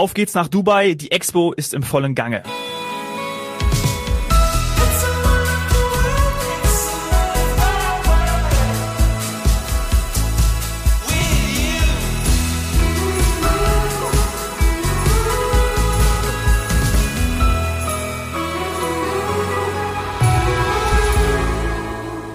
Auf geht's nach Dubai. Die Expo ist im vollen Gange.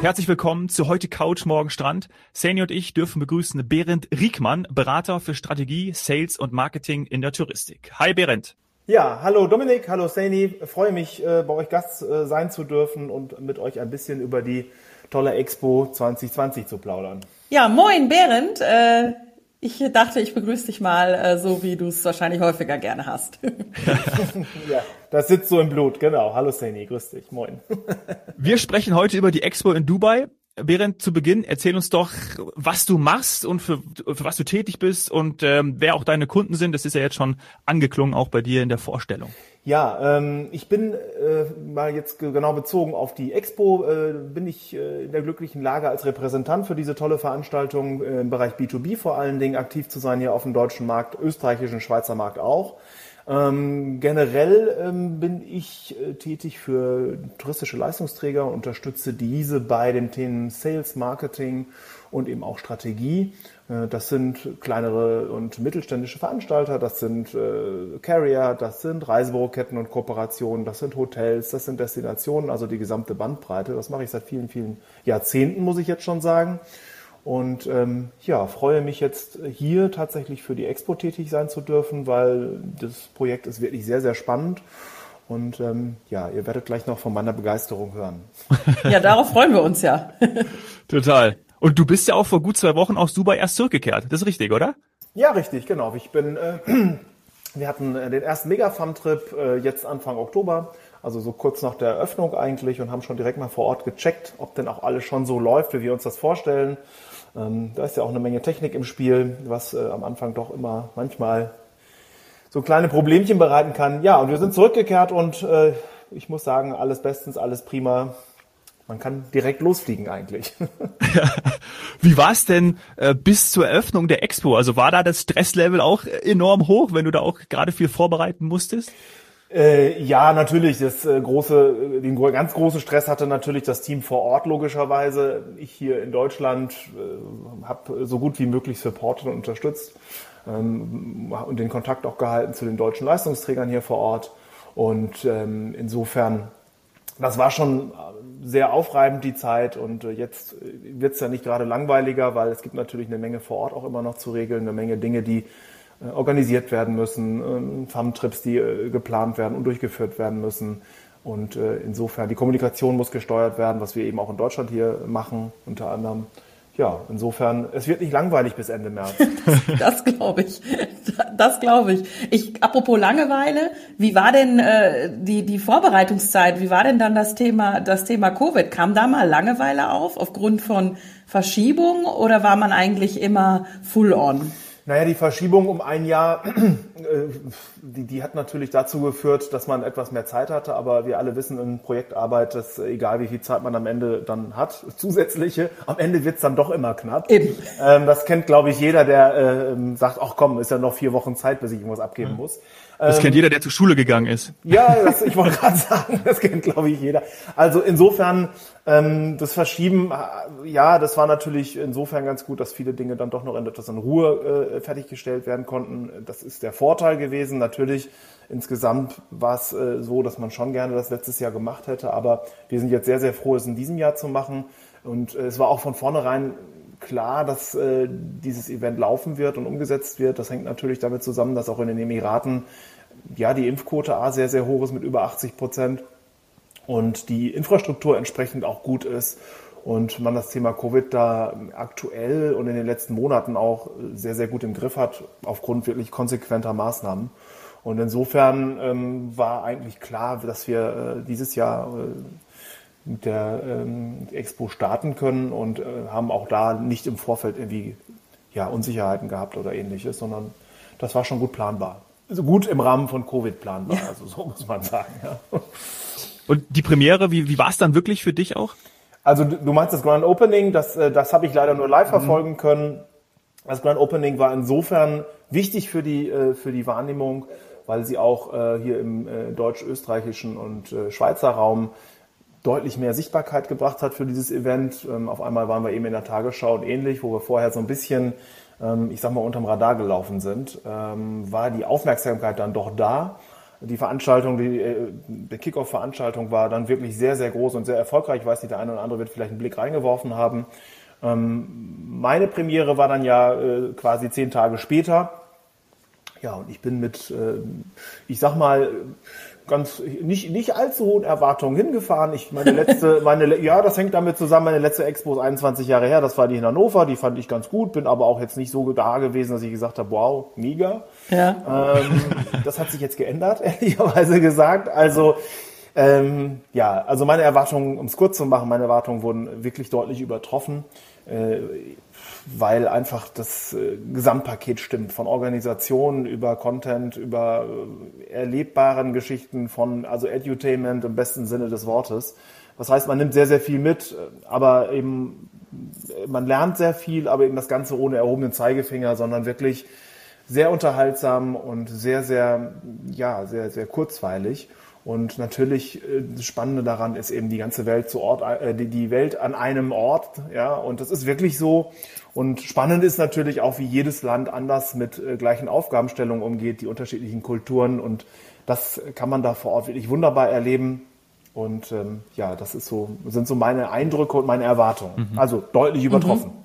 Herzlich willkommen zu heute Couch Morgen Strand. Sani und ich dürfen begrüßen Berend Riekmann, Berater für Strategie, Sales und Marketing in der Touristik. Hi Berend. Ja, hallo Dominik, hallo Sani. Freue mich, äh, bei euch Gast äh, sein zu dürfen und mit euch ein bisschen über die tolle Expo 2020 zu plaudern. Ja, moin Berend. Äh, ich dachte, ich begrüße dich mal, äh, so wie du es wahrscheinlich häufiger gerne hast. ja, das sitzt so im Blut, genau. Hallo Sani, grüß dich, moin. Wir sprechen heute über die Expo in Dubai. Während zu Beginn erzähl uns doch, was du machst und für, für was du tätig bist und ähm, wer auch deine Kunden sind. Das ist ja jetzt schon angeklungen, auch bei dir in der Vorstellung. Ja, ähm, ich bin äh, mal jetzt genau bezogen auf die Expo, äh, bin ich äh, in der glücklichen Lage als Repräsentant für diese tolle Veranstaltung äh, im Bereich B2B vor allen Dingen aktiv zu sein hier auf dem deutschen Markt, österreichischen Schweizer Markt auch. Ähm, generell ähm, bin ich äh, tätig für touristische Leistungsträger, unterstütze diese bei den Themen Sales, Marketing und eben auch Strategie. Äh, das sind kleinere und mittelständische Veranstalter, das sind äh, Carrier, das sind Reisebüroketten und Kooperationen, das sind Hotels, das sind Destinationen, also die gesamte Bandbreite. Das mache ich seit vielen, vielen Jahrzehnten, muss ich jetzt schon sagen. Und ähm, ja, freue mich jetzt hier tatsächlich für die Expo tätig sein zu dürfen, weil das Projekt ist wirklich sehr, sehr spannend. Und ähm, ja, ihr werdet gleich noch von meiner Begeisterung hören. Ja, darauf freuen wir uns ja. Total. Und du bist ja auch vor gut zwei Wochen aus Dubai erst zurückgekehrt. Das ist richtig, oder? Ja, richtig, genau. Ich bin, äh, wir hatten äh, den ersten Mega-Fun-Trip äh, jetzt Anfang Oktober also so kurz nach der Eröffnung eigentlich und haben schon direkt mal vor Ort gecheckt, ob denn auch alles schon so läuft, wie wir uns das vorstellen. Ähm, da ist ja auch eine Menge Technik im Spiel, was äh, am Anfang doch immer manchmal so kleine Problemchen bereiten kann. Ja, und wir sind zurückgekehrt und äh, ich muss sagen, alles bestens, alles prima. Man kann direkt losfliegen eigentlich. Wie war es denn äh, bis zur Eröffnung der Expo? Also war da das Stresslevel auch enorm hoch, wenn du da auch gerade viel vorbereiten musstest? Äh, ja, natürlich. Das äh, große, den ganz großen Stress hatte natürlich das Team vor Ort logischerweise. Ich hier in Deutschland äh, habe so gut wie möglich supportet und unterstützt ähm, und den Kontakt auch gehalten zu den deutschen Leistungsträgern hier vor Ort. Und ähm, insofern, das war schon sehr aufreibend die Zeit und äh, jetzt wird es ja nicht gerade langweiliger, weil es gibt natürlich eine Menge vor Ort auch immer noch zu regeln, eine Menge Dinge, die äh, organisiert werden müssen, ähm, Farmtrips, die äh, geplant werden und durchgeführt werden müssen. Und äh, insofern, die Kommunikation muss gesteuert werden, was wir eben auch in Deutschland hier machen, unter anderem. Ja, insofern, es wird nicht langweilig bis Ende März. das glaube ich. Das glaube ich. Ich, apropos Langeweile, wie war denn äh, die, die Vorbereitungszeit? Wie war denn dann das Thema, das Thema Covid? Kam da mal Langeweile auf aufgrund von Verschiebung oder war man eigentlich immer full on? Naja, die Verschiebung um ein Jahr, äh, die, die hat natürlich dazu geführt, dass man etwas mehr Zeit hatte, aber wir alle wissen in Projektarbeit, dass äh, egal wie viel Zeit man am Ende dann hat, zusätzliche, am Ende wird's dann doch immer knapp. Eben. Ähm, das kennt, glaube ich, jeder, der äh, sagt, ach komm, ist ja noch vier Wochen Zeit, bis ich irgendwas abgeben mhm. muss. Das ähm, kennt jeder, der zur Schule gegangen ist. Ja, das, ich wollte gerade sagen, das kennt, glaube ich, jeder. Also insofern, ähm, das Verschieben, äh, ja, das war natürlich insofern ganz gut, dass viele Dinge dann doch noch in etwas in Ruhe äh, fertiggestellt werden konnten. Das ist der Vorteil gewesen. Natürlich, insgesamt war es äh, so, dass man schon gerne das letztes Jahr gemacht hätte, aber wir sind jetzt sehr, sehr froh, es in diesem Jahr zu machen. Und äh, es war auch von vornherein klar, dass äh, dieses Event laufen wird und umgesetzt wird. Das hängt natürlich damit zusammen, dass auch in den Emiraten ja die Impfquote A sehr, sehr hoch ist mit über 80 Prozent und die Infrastruktur entsprechend auch gut ist und man das Thema Covid da aktuell und in den letzten Monaten auch sehr, sehr gut im Griff hat, aufgrund wirklich konsequenter Maßnahmen. Und insofern ähm, war eigentlich klar, dass wir äh, dieses Jahr äh, mit der ähm, Expo starten können und äh, haben auch da nicht im Vorfeld irgendwie ja, Unsicherheiten gehabt oder ähnliches, sondern das war schon gut planbar. Also gut im Rahmen von Covid planbar, ja. also so muss man sagen. Ja. Und die Premiere, wie, wie war es dann wirklich für dich auch? Also du meinst das Grand Opening, das, äh, das habe ich leider nur live mhm. verfolgen können. Das Grand Opening war insofern wichtig für die, äh, für die Wahrnehmung, weil sie auch äh, hier im deutsch-österreichischen und Schweizer Raum deutlich mehr Sichtbarkeit gebracht hat für dieses Event. Ähm, auf einmal waren wir eben in der Tagesschau und ähnlich, wo wir vorher so ein bisschen, ähm, ich sag mal, unterm Radar gelaufen sind, ähm, war die Aufmerksamkeit dann doch da. Die Veranstaltung, die, äh, die Kickoff-Veranstaltung war dann wirklich sehr, sehr groß und sehr erfolgreich. Ich weiß nicht, der eine oder andere wird vielleicht einen Blick reingeworfen haben. Meine Premiere war dann ja äh, quasi zehn Tage später. Ja, und ich bin mit, äh, ich sag mal, ganz nicht, nicht allzu hohen Erwartungen hingefahren. Ich meine letzte, meine ja, das hängt damit zusammen. Meine letzte Expo ist 21 Jahre her. Das war die in Hannover. Die fand ich ganz gut. Bin aber auch jetzt nicht so da gewesen, dass ich gesagt habe, wow, mega. Ja. Ähm, das hat sich jetzt geändert, ehrlicherweise gesagt. Also ähm, ja, also meine Erwartungen, um es kurz zu machen, meine Erwartungen wurden wirklich deutlich übertroffen. Äh, weil einfach das äh, Gesamtpaket stimmt, von Organisation über Content, über äh, erlebbaren Geschichten, von also Edutainment im besten Sinne des Wortes. Das heißt, man nimmt sehr, sehr viel mit, aber eben man lernt sehr viel, aber eben das Ganze ohne erhobenen Zeigefinger, sondern wirklich sehr unterhaltsam und sehr, sehr, ja, sehr, sehr kurzweilig. Und natürlich äh, das Spannende daran ist eben die ganze Welt zu Ort, äh, die Welt an einem Ort, ja. Und das ist wirklich so. Und spannend ist natürlich auch, wie jedes Land anders mit äh, gleichen Aufgabenstellungen umgeht, die unterschiedlichen Kulturen. Und das kann man da vor Ort wirklich wunderbar erleben. Und ähm, ja, das ist so, sind so meine Eindrücke und meine Erwartungen. Mhm. Also deutlich übertroffen. Mhm.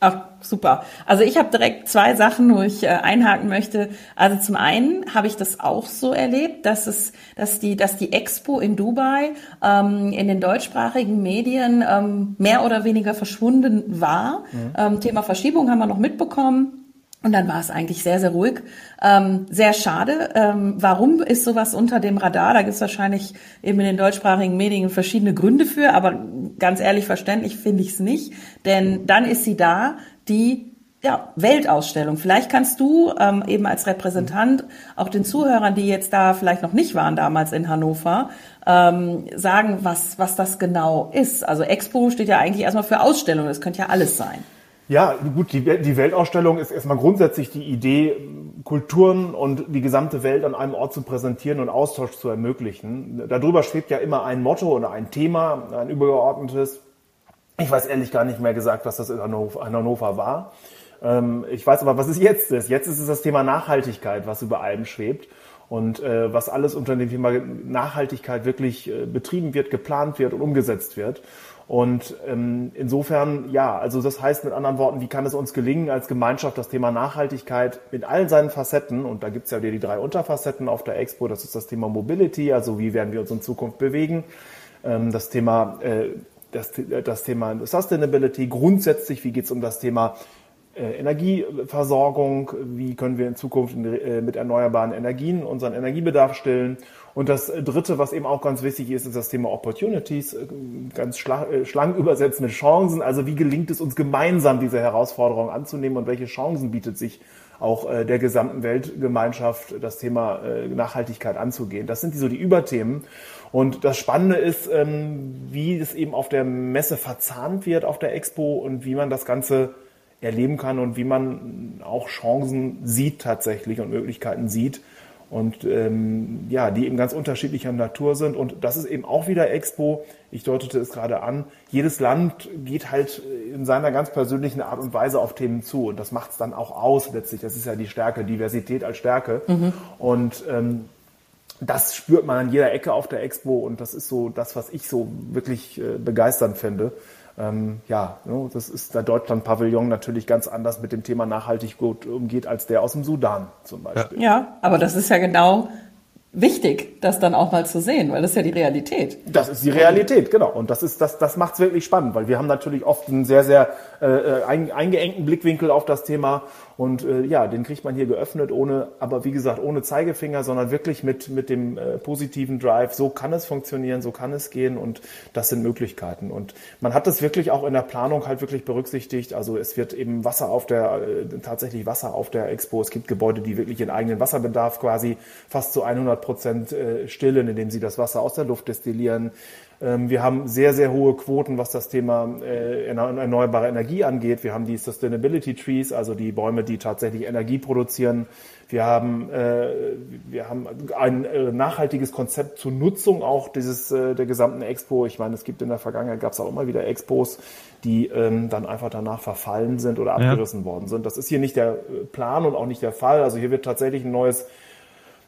Ach, super. Also ich habe direkt zwei Sachen, wo ich äh, einhaken möchte. Also zum einen habe ich das auch so erlebt, dass es, dass die, dass die Expo in Dubai ähm, in den deutschsprachigen Medien ähm, mehr oder weniger verschwunden war. Mhm. Ähm, Thema Verschiebung haben wir noch mitbekommen. Und dann war es eigentlich sehr, sehr ruhig. Ähm, sehr schade. Ähm, warum ist sowas unter dem Radar? Da gibt es wahrscheinlich eben in den deutschsprachigen Medien verschiedene Gründe für, aber ganz ehrlich verständlich finde ich es nicht. Denn dann ist sie da, die ja, Weltausstellung. Vielleicht kannst du ähm, eben als Repräsentant auch den Zuhörern, die jetzt da vielleicht noch nicht waren damals in Hannover, ähm, sagen, was, was das genau ist. Also Expo steht ja eigentlich erstmal für Ausstellung. Das könnte ja alles sein. Ja, gut, die, die Weltausstellung ist erstmal grundsätzlich die Idee, Kulturen und die gesamte Welt an einem Ort zu präsentieren und Austausch zu ermöglichen. Darüber schwebt ja immer ein Motto oder ein Thema, ein übergeordnetes. Ich weiß ehrlich gar nicht mehr gesagt, was das in Hannover, in Hannover war. Ähm, ich weiß aber, was es jetzt ist. Jetzt ist es das Thema Nachhaltigkeit, was über allem schwebt und äh, was alles unter dem Thema Nachhaltigkeit wirklich äh, betrieben wird, geplant wird und umgesetzt wird. Und ähm, insofern, ja, also das heißt mit anderen Worten, wie kann es uns gelingen, als Gemeinschaft das Thema Nachhaltigkeit mit all seinen Facetten, und da gibt's ja die drei Unterfacetten auf der Expo, das ist das Thema Mobility, also wie werden wir uns in Zukunft bewegen, ähm, das Thema äh, das, das Thema Sustainability, grundsätzlich, wie geht's um das Thema äh, Energieversorgung, wie können wir in Zukunft äh, mit erneuerbaren Energien unseren Energiebedarf stillen und das Dritte, was eben auch ganz wichtig ist, ist das Thema Opportunities, äh, ganz äh, schlank übersetzt mit Chancen. Also wie gelingt es uns gemeinsam, diese Herausforderung anzunehmen und welche Chancen bietet sich auch äh, der gesamten Weltgemeinschaft, das Thema Nachhaltigkeit anzugehen. Das sind so die Überthemen. Und das Spannende ist, ähm, wie es eben auf der Messe verzahnt wird, auf der Expo und wie man das Ganze erleben kann und wie man auch Chancen sieht tatsächlich und Möglichkeiten sieht und ähm, ja, die eben ganz unterschiedlicher Natur sind. Und das ist eben auch wieder Expo. Ich deutete es gerade an. Jedes Land geht halt in seiner ganz persönlichen Art und Weise auf Themen zu. Und das macht es dann auch aus letztlich. Das ist ja die Stärke, Diversität als Stärke. Mhm. Und ähm, das spürt man an jeder Ecke auf der Expo. Und das ist so das, was ich so wirklich äh, begeisternd finde ähm, ja, ne, das ist der Deutschland-Pavillon natürlich ganz anders mit dem Thema nachhaltig gut umgeht als der aus dem Sudan zum Beispiel. Ja, aber das ist ja genau wichtig, das dann auch mal zu sehen, weil das ist ja die Realität. Das ist die Realität, genau. Und das ist das, das macht es wirklich spannend, weil wir haben natürlich oft einen sehr, sehr äh, äh eingeengten Blickwinkel auf das Thema und äh, ja, den kriegt man hier geöffnet, ohne, aber wie gesagt, ohne Zeigefinger, sondern wirklich mit, mit dem äh, positiven Drive. So kann es funktionieren, so kann es gehen und das sind Möglichkeiten. Und man hat das wirklich auch in der Planung halt wirklich berücksichtigt. Also es wird eben Wasser auf der, äh, tatsächlich Wasser auf der Expo. Es gibt Gebäude, die wirklich ihren eigenen Wasserbedarf quasi fast zu 100 Prozent äh, stillen, indem sie das Wasser aus der Luft destillieren. Ähm, wir haben sehr, sehr hohe Quoten, was das Thema äh, erneuerbare Energie angeht. Wir haben die Sustainability Trees, also die Bäume, die tatsächlich Energie produzieren. Wir haben, äh, wir haben ein nachhaltiges Konzept zur Nutzung auch dieses der gesamten Expo. Ich meine, es gibt in der Vergangenheit gab es auch immer wieder Expos, die ähm, dann einfach danach verfallen sind oder abgerissen ja. worden sind. Das ist hier nicht der Plan und auch nicht der Fall. Also hier wird tatsächlich ein neues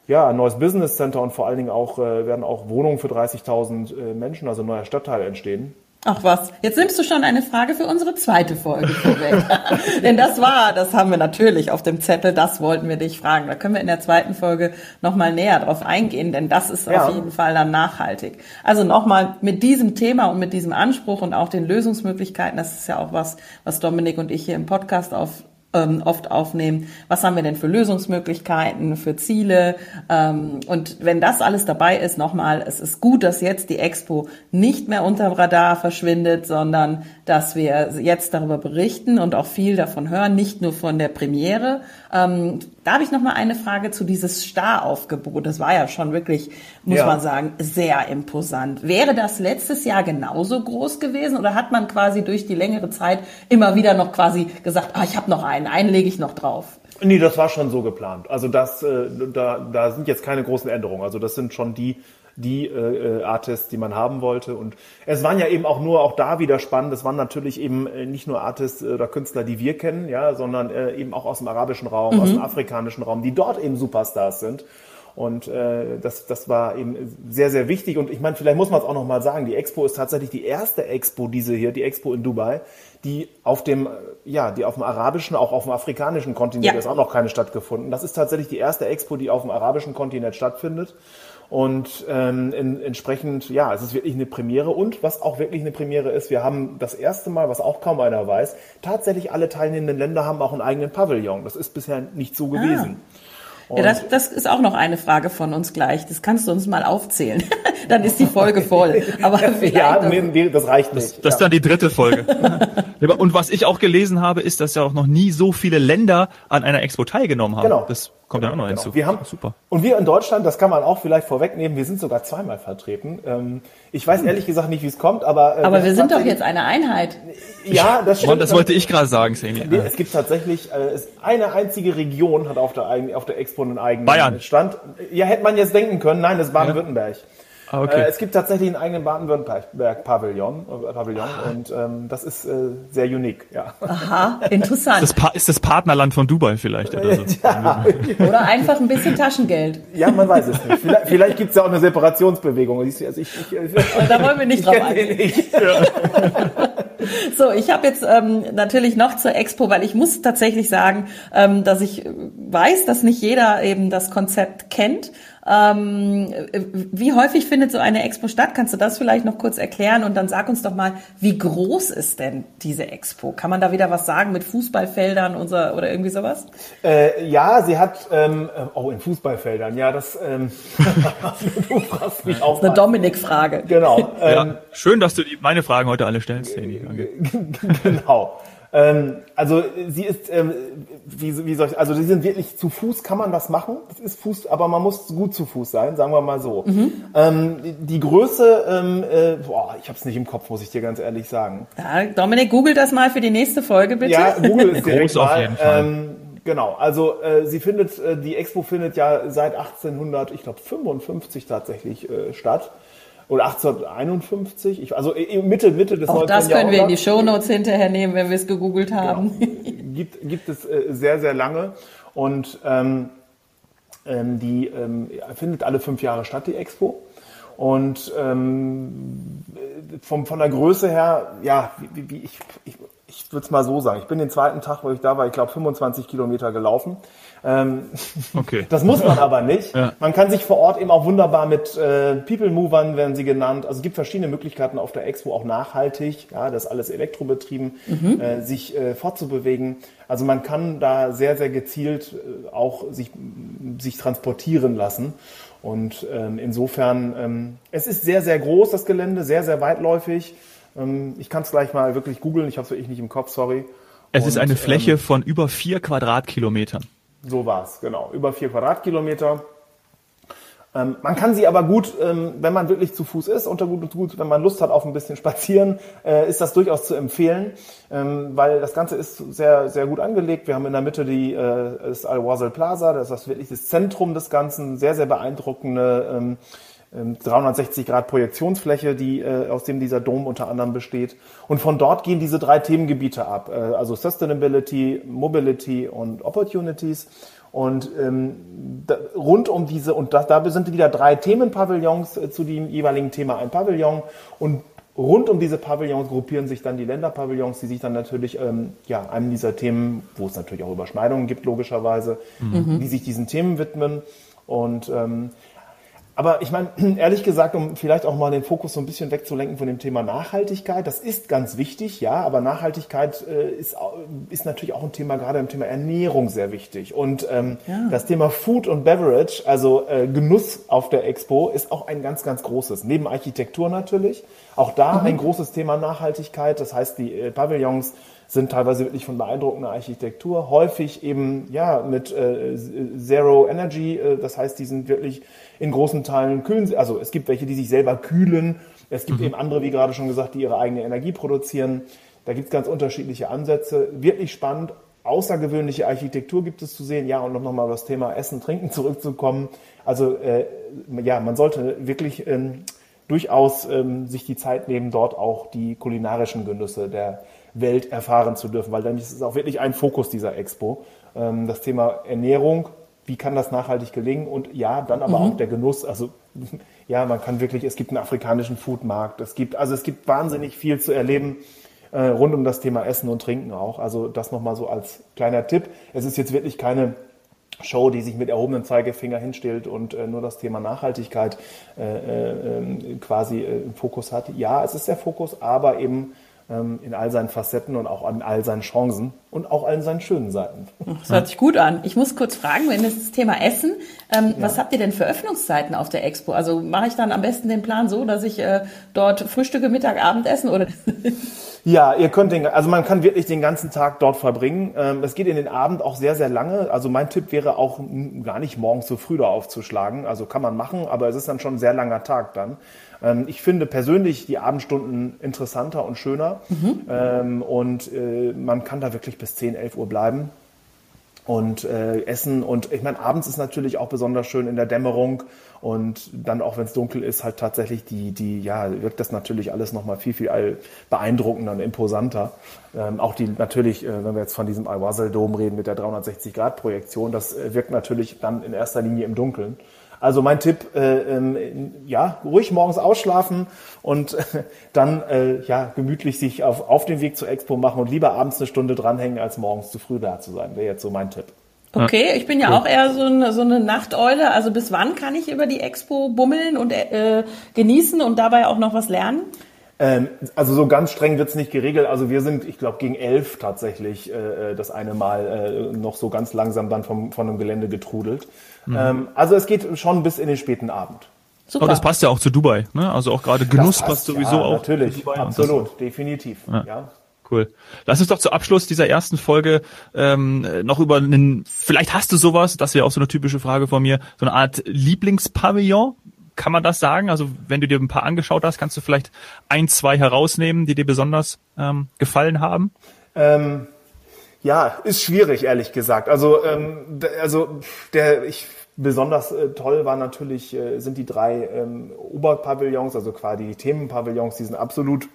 ja, ein neues Business Center und vor allen Dingen auch äh, werden auch Wohnungen für 30.000 äh, Menschen, also ein neuer Stadtteil entstehen. Ach was, jetzt nimmst du schon eine Frage für unsere zweite Folge vorweg. Denn das war, das haben wir natürlich auf dem Zettel, das wollten wir dich fragen. Da können wir in der zweiten Folge nochmal näher drauf eingehen, denn das ist ja. auf jeden Fall dann nachhaltig. Also nochmal mit diesem Thema und mit diesem Anspruch und auch den Lösungsmöglichkeiten, das ist ja auch was, was Dominik und ich hier im Podcast auf ähm, oft aufnehmen. Was haben wir denn für Lösungsmöglichkeiten, für Ziele? Ähm, und wenn das alles dabei ist, nochmal, es ist gut, dass jetzt die Expo nicht mehr unterm Radar verschwindet, sondern dass wir jetzt darüber berichten und auch viel davon hören, nicht nur von der Premiere. Ähm, da habe ich noch mal eine Frage zu dieses Staraufgebot. Das war ja schon wirklich, muss ja. man sagen, sehr imposant. Wäre das letztes Jahr genauso groß gewesen oder hat man quasi durch die längere Zeit immer wieder noch quasi gesagt, ah, ich habe noch einen, einen lege ich noch drauf? Nee, das war schon so geplant. Also das, äh, da, da sind jetzt keine großen Änderungen. Also das sind schon die die äh, äh, Artists, die man haben wollte. Und es waren ja eben auch nur, auch da wieder spannend, es waren natürlich eben äh, nicht nur Artists äh, oder Künstler, die wir kennen, ja, sondern äh, eben auch aus dem arabischen Raum, mhm. aus dem afrikanischen Raum, die dort eben Superstars sind. Und äh, das, das war eben sehr, sehr wichtig. Und ich meine, vielleicht muss man es auch nochmal sagen, die Expo ist tatsächlich die erste Expo, diese hier, die Expo in Dubai, die auf dem, ja, die auf dem arabischen, auch auf dem afrikanischen Kontinent ja. ist auch noch keine stattgefunden. Das ist tatsächlich die erste Expo, die auf dem arabischen Kontinent stattfindet. Und ähm, in, entsprechend, ja, es ist wirklich eine Premiere. Und was auch wirklich eine Premiere ist, wir haben das erste Mal, was auch kaum einer weiß, tatsächlich alle teilnehmenden Länder haben auch einen eigenen Pavillon. Das ist bisher nicht so ah. gewesen. Ah. Ja, das, das ist auch noch eine Frage von uns gleich. Das kannst du uns mal aufzählen. dann ist die Folge voll. Aber ja, nee, das reicht nicht. Das, das ist dann die dritte Folge. Und was ich auch gelesen habe, ist, dass ja auch noch nie so viele Länder an einer Expo teilgenommen haben. Genau. Das kommt ja auch noch genau. hinzu. Wir haben, Super. Und wir in Deutschland, das kann man auch vielleicht vorwegnehmen, wir sind sogar zweimal vertreten. Ähm, ich weiß ehrlich gesagt nicht, wie es kommt, aber... Äh, aber wir sind doch jetzt eine Einheit. Ja, das stimmt. Das wollte ich gerade sagen. Nee, es gibt tatsächlich, äh, eine einzige Region hat auf der, auf der Expo einen eigenen Bayern. Stand. Ja, hätte man jetzt denken können, nein, das ist Baden-Württemberg. Ja. Ah, okay. Äh, es gibt tatsächlich einen eigenen Baden-Württemberg-Pavillon äh, Pavillon, ah. und ähm, das ist äh, sehr unique, ja. Aha, interessant. Ist das, ist das Partnerland von Dubai vielleicht oder so? ja. Oder einfach ein bisschen Taschengeld. Ja, man weiß es nicht. Vielleicht, vielleicht gibt es ja auch eine Separationsbewegung. Also ich, ich, ich, da wollen wir nicht drauf eingehen. So, ich habe jetzt ähm, natürlich noch zur Expo, weil ich muss tatsächlich sagen, ähm, dass ich weiß, dass nicht jeder eben das Konzept kennt. Ähm, wie häufig findet so eine Expo statt? Kannst du das vielleicht noch kurz erklären? Und dann sag uns doch mal, wie groß ist denn diese Expo? Kann man da wieder was sagen mit Fußballfeldern unser, oder irgendwie sowas? Äh, ja, sie hat, ähm, oh, in Fußballfeldern, ja, das, ähm, du fragst mich auch. Das ist eine Dominik-Frage. Genau. Ähm, ja, schön, dass du die, meine Fragen heute alle stellst, genau. Ähm, also sie ist, ähm, wie, wie soll ich, also sie sind wirklich zu Fuß kann man das machen. Das ist Fuß, aber man muss gut zu Fuß sein, sagen wir mal so. Mhm. Ähm, die, die Größe, ähm, äh, boah, ich habe es nicht im Kopf, muss ich dir ganz ehrlich sagen. Ja, Dominik, google das mal für die nächste Folge bitte. Ja, google es direkt Groß. Auf jeden Fall. Ähm, Genau, also äh, sie findet, äh, die Expo findet ja seit 1800, ich glaube 55 tatsächlich äh, statt oder 1851, ich, also Mitte, Mitte des Auch 19. das können wir in die Shownotes hinterher nehmen, wenn wir es gegoogelt genau. haben. Genau. Gibt, gibt es äh, sehr, sehr lange und ähm, ähm, die ähm, findet alle fünf Jahre statt, die Expo. Und ähm, vom, von der Größe her, ja, wie, wie ich, ich, ich würde es mal so sagen, ich bin den zweiten Tag, wo ich da war, ich glaube 25 Kilometer gelaufen. Ähm, okay. Das muss man aber nicht. Ja. Man kann sich vor Ort eben auch wunderbar mit äh, People Movern werden sie genannt. Also es gibt verschiedene Möglichkeiten auf der Expo auch nachhaltig, ja, das ist alles elektrobetrieben, mhm. äh, sich äh, fortzubewegen. Also man kann da sehr, sehr gezielt äh, auch sich, sich transportieren lassen. Und ähm, insofern, ähm, es ist sehr, sehr groß, das Gelände, sehr, sehr weitläufig. Ähm, ich kann es gleich mal wirklich googeln, ich habe es wirklich nicht im Kopf, sorry. Es Und, ist eine Fläche ähm, von über vier Quadratkilometern. So war es, genau. Über vier Quadratkilometer. Ähm, man kann sie aber gut, ähm, wenn man wirklich zu Fuß ist, unter gut und gut, wenn man Lust hat auf ein bisschen Spazieren, äh, ist das durchaus zu empfehlen, ähm, weil das Ganze ist sehr, sehr gut angelegt. Wir haben in der Mitte die, äh, das Al-Wasl Plaza, das ist wirklich das Zentrum des Ganzen, sehr, sehr beeindruckende ähm, 360 ähm, Grad Projektionsfläche, die, äh, aus dem dieser Dom unter anderem besteht. Und von dort gehen diese drei Themengebiete ab, äh, also Sustainability, Mobility und Opportunities. Und ähm, da, rund um diese, und da, da sind wieder drei Themenpavillons äh, zu dem jeweiligen Thema ein Pavillon. Und rund um diese Pavillons gruppieren sich dann die Länderpavillons, die sich dann natürlich ähm, ja, einem dieser Themen, wo es natürlich auch Überschneidungen gibt, logischerweise, mhm. die sich diesen Themen widmen. Und ähm, aber ich meine, ehrlich gesagt, um vielleicht auch mal den Fokus so ein bisschen wegzulenken von dem Thema Nachhaltigkeit, das ist ganz wichtig, ja, aber Nachhaltigkeit äh, ist, ist natürlich auch ein Thema, gerade im Thema Ernährung sehr wichtig. Und ähm, ja. das Thema Food und Beverage, also äh, Genuss auf der Expo, ist auch ein ganz, ganz großes. Neben Architektur natürlich, auch da mhm. ein großes Thema Nachhaltigkeit. Das heißt, die äh, Pavillons sind teilweise wirklich von beeindruckender Architektur, häufig eben ja mit äh, Zero Energy, äh, das heißt, die sind wirklich in großen Teilen kühlen, also es gibt welche, die sich selber kühlen, es gibt mhm. eben andere, wie gerade schon gesagt, die ihre eigene Energie produzieren. Da gibt es ganz unterschiedliche Ansätze. Wirklich spannend, außergewöhnliche Architektur gibt es zu sehen. Ja, und noch mal das Thema Essen, Trinken zurückzukommen. Also äh, ja, man sollte wirklich ähm, durchaus ähm, sich die Zeit nehmen, dort auch die kulinarischen Genüsse der Welt erfahren zu dürfen, weil dann ist es auch wirklich ein Fokus dieser Expo. Ähm, das Thema Ernährung, wie kann das nachhaltig gelingen und ja, dann aber mhm. auch der Genuss. Also ja, man kann wirklich, es gibt einen afrikanischen Foodmarkt, es gibt, also es gibt wahnsinnig viel zu erleben äh, rund um das Thema Essen und Trinken auch. Also das nochmal so als kleiner Tipp. Es ist jetzt wirklich keine Show, die sich mit erhobenem Zeigefinger hinstellt und äh, nur das Thema Nachhaltigkeit äh, äh, quasi äh, im Fokus hat. Ja, es ist der Fokus, aber eben ähm, in all seinen Facetten und auch an all seinen Chancen und auch allen seinen schönen Seiten. Das hört sich gut an. Ich muss kurz fragen, wenn das, das Thema Essen, ähm, ja. was habt ihr denn für Öffnungszeiten auf der Expo? Also mache ich dann am besten den Plan so, dass ich äh, dort Frühstücke, Mittag, Abendessen oder? Ja, ihr könnt den, also man kann wirklich den ganzen Tag dort verbringen. Ähm, es geht in den Abend auch sehr, sehr lange. Also mein Tipp wäre auch gar nicht morgens so früh da aufzuschlagen. Also kann man machen, aber es ist dann schon ein sehr langer Tag dann. Ähm, ich finde persönlich die Abendstunden interessanter und schöner. Mhm. Ähm, und äh, man kann da wirklich bis 10, 11 Uhr bleiben und äh, essen. Und ich meine, abends ist natürlich auch besonders schön in der Dämmerung und dann auch, wenn es dunkel ist, halt tatsächlich die, die, ja, wirkt das natürlich alles nochmal viel, viel beeindruckender und imposanter. Ähm, auch die natürlich, äh, wenn wir jetzt von diesem Al-Wasl-Dom reden mit der 360-Grad-Projektion, das äh, wirkt natürlich dann in erster Linie im Dunkeln. Also mein Tipp, äh, ähm, ja, ruhig morgens ausschlafen und äh, dann äh, ja gemütlich sich auf, auf den Weg zur Expo machen und lieber abends eine Stunde dranhängen, als morgens zu früh da zu sein. Wäre jetzt so mein Tipp. Okay, ich bin ja auch eher so eine, so eine Nachteule. Also bis wann kann ich über die Expo bummeln und äh, genießen und dabei auch noch was lernen? Ähm, also so ganz streng wird's nicht geregelt. Also wir sind, ich glaube, gegen elf tatsächlich äh, äh, das eine Mal äh, noch so ganz langsam dann vom, von einem Gelände getrudelt. Mhm. Ähm, also es geht schon bis in den späten Abend. Super. Aber das passt ja auch zu Dubai, ne? Also auch gerade Genuss passt, passt, sowieso ja, auch. Natürlich, absolut, definitiv. Ja. ja. Cool. Lass uns doch zu Abschluss dieser ersten Folge ähm, noch über einen, vielleicht hast du sowas, das wäre auch so eine typische Frage von mir, so eine Art Lieblingspavillon. Kann man das sagen? Also wenn du dir ein paar angeschaut hast, kannst du vielleicht ein, zwei herausnehmen, die dir besonders ähm, gefallen haben? Ähm, ja, ist schwierig, ehrlich gesagt. Also, ähm, also der, ich besonders äh, toll war natürlich, äh, sind die drei ähm, Oberpavillons, also quasi die Themenpavillons, die sind absolut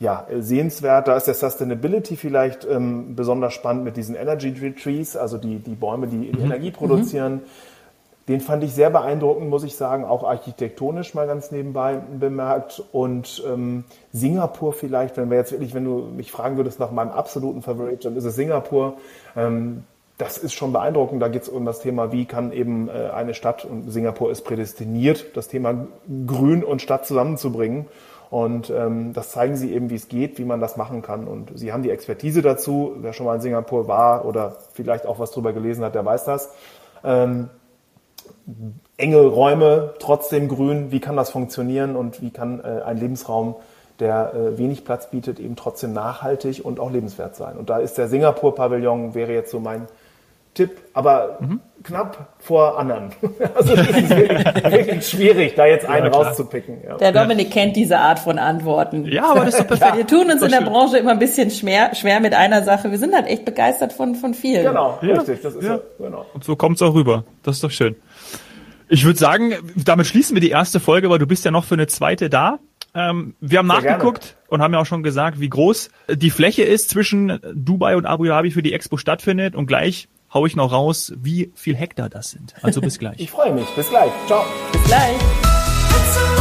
ja, sehenswert. Da ist der Sustainability vielleicht ähm, besonders spannend mit diesen Energy Trees, also die, die Bäume, die mhm. Energie produzieren. Mhm. Den fand ich sehr beeindruckend, muss ich sagen, auch architektonisch mal ganz nebenbei bemerkt. Und ähm, Singapur vielleicht, wenn wir jetzt wirklich, wenn du mich fragen würdest nach meinem absoluten Favorite, dann ist es Singapur. Ähm, das ist schon beeindruckend. Da geht es um das Thema, wie kann eben äh, eine Stadt, und Singapur ist prädestiniert, das Thema Grün und Stadt zusammenzubringen. Und ähm, das zeigen sie eben, wie es geht, wie man das machen kann. Und sie haben die Expertise dazu. Wer schon mal in Singapur war oder vielleicht auch was drüber gelesen hat, der weiß das. Ähm, enge Räume, trotzdem grün, wie kann das funktionieren und wie kann äh, ein Lebensraum, der äh, wenig Platz bietet, eben trotzdem nachhaltig und auch lebenswert sein. Und da ist der Singapur-Pavillon, wäre jetzt so mein Tipp, aber mhm. knapp vor anderen. Also das ist wirklich, wirklich schwierig, da jetzt einen ja, rauszupicken. Ja. Der Dominik kennt diese Art von Antworten. Ja, aber das ist doch perfekt. Wir tun uns in der Branche immer ein bisschen schwer, schwer mit einer Sache. Wir sind halt echt begeistert von, von vielen. Genau, richtig. Das ist ja. genau. Und so kommt's auch rüber. Das ist doch schön. Ich würde sagen, damit schließen wir die erste Folge, weil du bist ja noch für eine zweite da. Ähm, wir haben Sehr nachgeguckt gerne. und haben ja auch schon gesagt, wie groß die Fläche ist zwischen Dubai und Abu Dhabi für die Expo stattfindet. Und gleich hau ich noch raus, wie viel Hektar das sind. Also bis gleich. ich freue mich. Bis gleich. Ciao. Bis gleich.